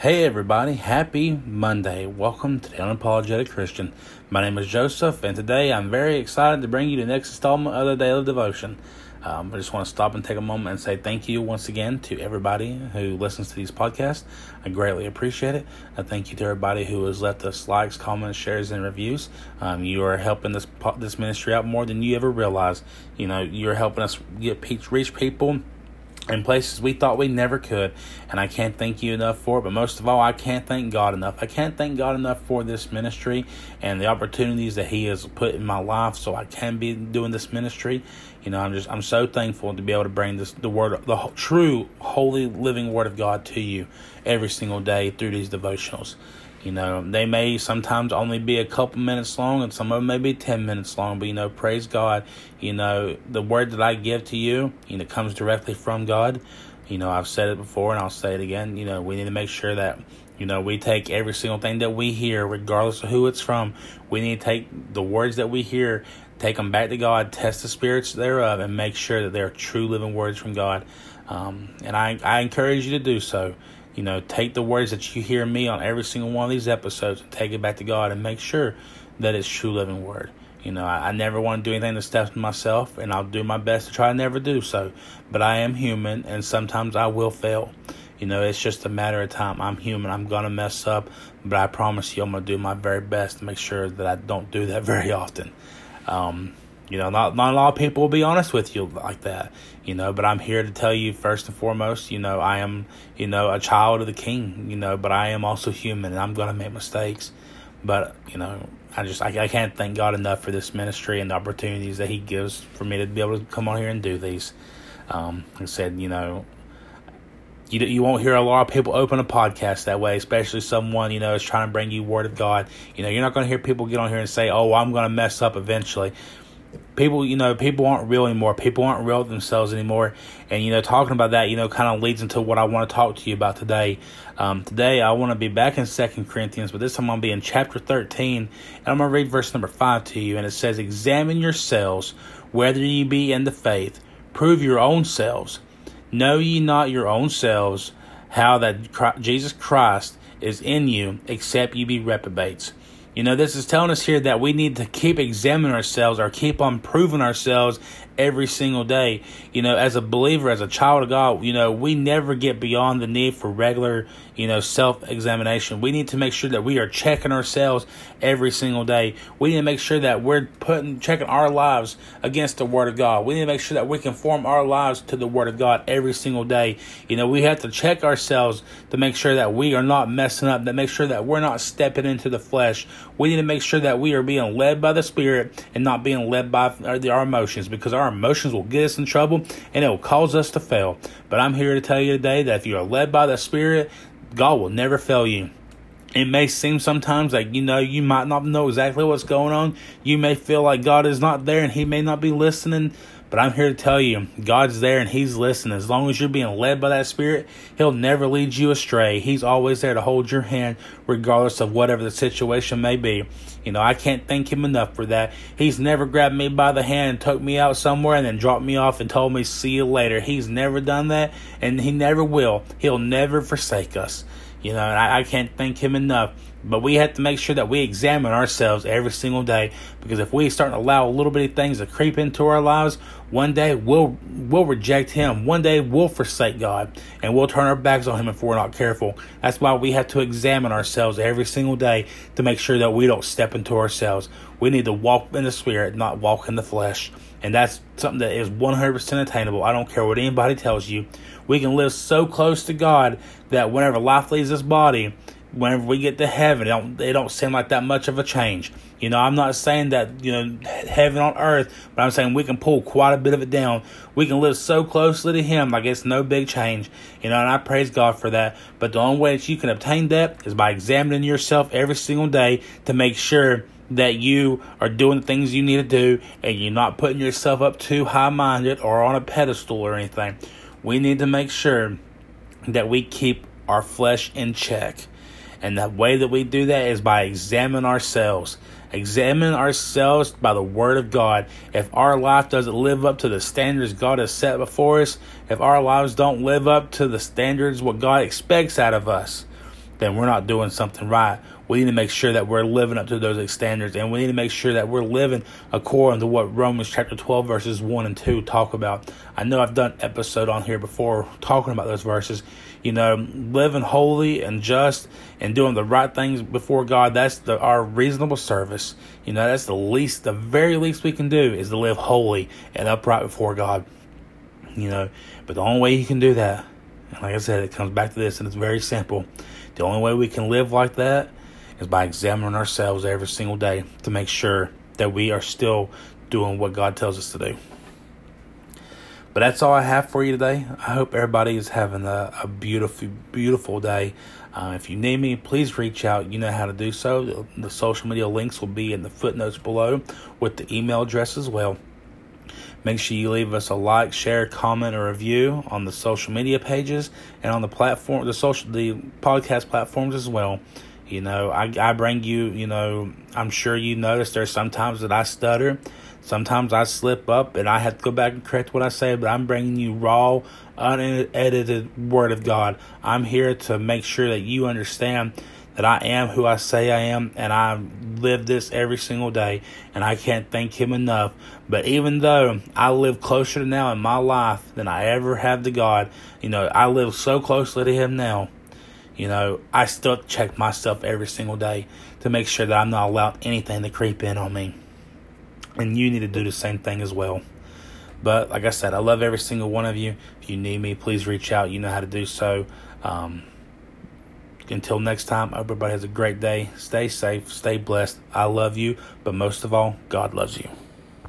Hey everybody, happy Monday. Welcome to the Unapologetic Christian. My name is Joseph, and today I'm very excited to bring you the next installment of the Daily Devotion. Um, I just want to stop and take a moment and say thank you once again to everybody who listens to these podcasts. I greatly appreciate it. I thank you to everybody who has left us likes, comments, shares, and reviews. Um, you are helping this this ministry out more than you ever realize. You know, you're helping us get reach people in places we thought we never could. And I can't thank you enough for it. But most of all, I can't thank God enough. I can't thank God enough for this ministry and the opportunities that He has put in my life so I can be doing this ministry. You know, I'm just, I'm so thankful to be able to bring this, the word, the true, holy, living word of God to you every single day through these devotionals. You know, they may sometimes only be a couple minutes long and some of them may be 10 minutes long, but you know, praise God. You know, the word that I give to you, you know, comes directly from God. You know, I've said it before and I'll say it again. You know, we need to make sure that, you know, we take every single thing that we hear, regardless of who it's from. We need to take the words that we hear, take them back to God, test the spirits thereof, and make sure that they're true living words from God. Um, and I, I encourage you to do so. You know, take the words that you hear me on every single one of these episodes and take it back to God and make sure that it's true living word. You know, I, I never want to do anything to step myself, and I'll do my best to try to never do so. But I am human, and sometimes I will fail. You know, it's just a matter of time. I'm human. I'm going to mess up, but I promise you, I'm going to do my very best to make sure that I don't do that very often. Um, you know, not not a lot of people will be honest with you like that. You know, but I'm here to tell you first and foremost. You know, I am you know a child of the King. You know, but I am also human, and I'm gonna make mistakes. But you know, I just I, I can't thank God enough for this ministry and the opportunities that He gives for me to be able to come on here and do these. Um, I said, you know, you you won't hear a lot of people open a podcast that way, especially someone you know is trying to bring you word of God. You know, you're not going to hear people get on here and say, "Oh, I'm going to mess up eventually." People, you know, people aren't real anymore. People aren't real themselves anymore. And, you know, talking about that, you know, kind of leads into what I want to talk to you about today. Um, today, I want to be back in Second Corinthians, but this time I'm going to be in chapter 13, and I'm going to read verse number 5 to you. And it says, Examine yourselves whether ye be in the faith, prove your own selves. Know ye not your own selves how that Jesus Christ is in you, except ye be reprobates. You know, this is telling us here that we need to keep examining ourselves or keep on proving ourselves every single day. You know, as a believer, as a child of God, you know, we never get beyond the need for regular, you know, self examination. We need to make sure that we are checking ourselves every single day. We need to make sure that we're putting, checking our lives against the Word of God. We need to make sure that we conform our lives to the Word of God every single day. You know, we have to check ourselves to make sure that we are not messing up, to make sure that we're not stepping into the flesh. We need to make sure that we are being led by the Spirit and not being led by our emotions because our our emotions will get us in trouble and it will cause us to fail. But I'm here to tell you today that if you are led by the Spirit, God will never fail you. It may seem sometimes like you know you might not know exactly what's going on. You may feel like God is not there and He may not be listening. But I'm here to tell you, God's there and He's listening. As long as you're being led by that Spirit, He'll never lead you astray. He's always there to hold your hand, regardless of whatever the situation may be. You know, I can't thank Him enough for that. He's never grabbed me by the hand and took me out somewhere and then dropped me off and told me, see you later. He's never done that, and He never will. He'll never forsake us. You know, and I, I can't thank Him enough but we have to make sure that we examine ourselves every single day because if we start to allow a little bitty things to creep into our lives, one day we'll we'll reject him. One day we'll forsake God and we'll turn our backs on him if we're not careful. That's why we have to examine ourselves every single day to make sure that we don't step into ourselves. We need to walk in the spirit, not walk in the flesh. And that's something that is 100% attainable. I don't care what anybody tells you. We can live so close to God that whenever life leaves this body, whenever we get to heaven, it don't, it don't seem like that much of a change. You know, I'm not saying that, you know, heaven on earth, but I'm saying we can pull quite a bit of it down. We can live so closely to Him, like it's no big change. You know, and I praise God for that. But the only way that you can obtain that is by examining yourself every single day to make sure that you are doing the things you need to do and you're not putting yourself up too high minded or on a pedestal or anything. We need to make sure that we keep our flesh in check and the way that we do that is by examining ourselves. Examine ourselves by the Word of God. If our life doesn't live up to the standards God has set before us, if our lives don't live up to the standards what God expects out of us, then we're not doing something right. We need to make sure that we're living up to those standards, and we need to make sure that we're living according to what Romans chapter 12, verses 1 and 2 talk about. I know I've done episode on here before talking about those verses. You know, living holy and just and doing the right things before God, that's the, our reasonable service. You know, that's the least, the very least we can do is to live holy and upright before God. You know, but the only way you can do that, like I said, it comes back to this, and it's very simple the only way we can live like that is by examining ourselves every single day to make sure that we are still doing what God tells us to do. But that's all I have for you today. I hope everybody is having a, a beautiful, beautiful day. Uh, if you need me, please reach out. You know how to do so. The, the social media links will be in the footnotes below with the email address as well. Make sure you leave us a like, share, comment, or review on the social media pages and on the platform, the social, the podcast platforms as well. You know, I, I bring you, you know, I'm sure you notice there's sometimes that I stutter. Sometimes I slip up and I have to go back and correct what I say, but I'm bringing you raw, unedited Word of God. I'm here to make sure that you understand that I am who I say I am, and I live this every single day, and I can't thank Him enough. But even though I live closer to now in my life than I ever have to God, you know, I live so closely to Him now. You know, I still check myself every single day to make sure that I'm not allowed anything to creep in on me. And you need to do the same thing as well. But like I said, I love every single one of you. If you need me, please reach out. You know how to do so. Um, until next time, everybody has a great day. Stay safe, stay blessed. I love you, but most of all, God loves you.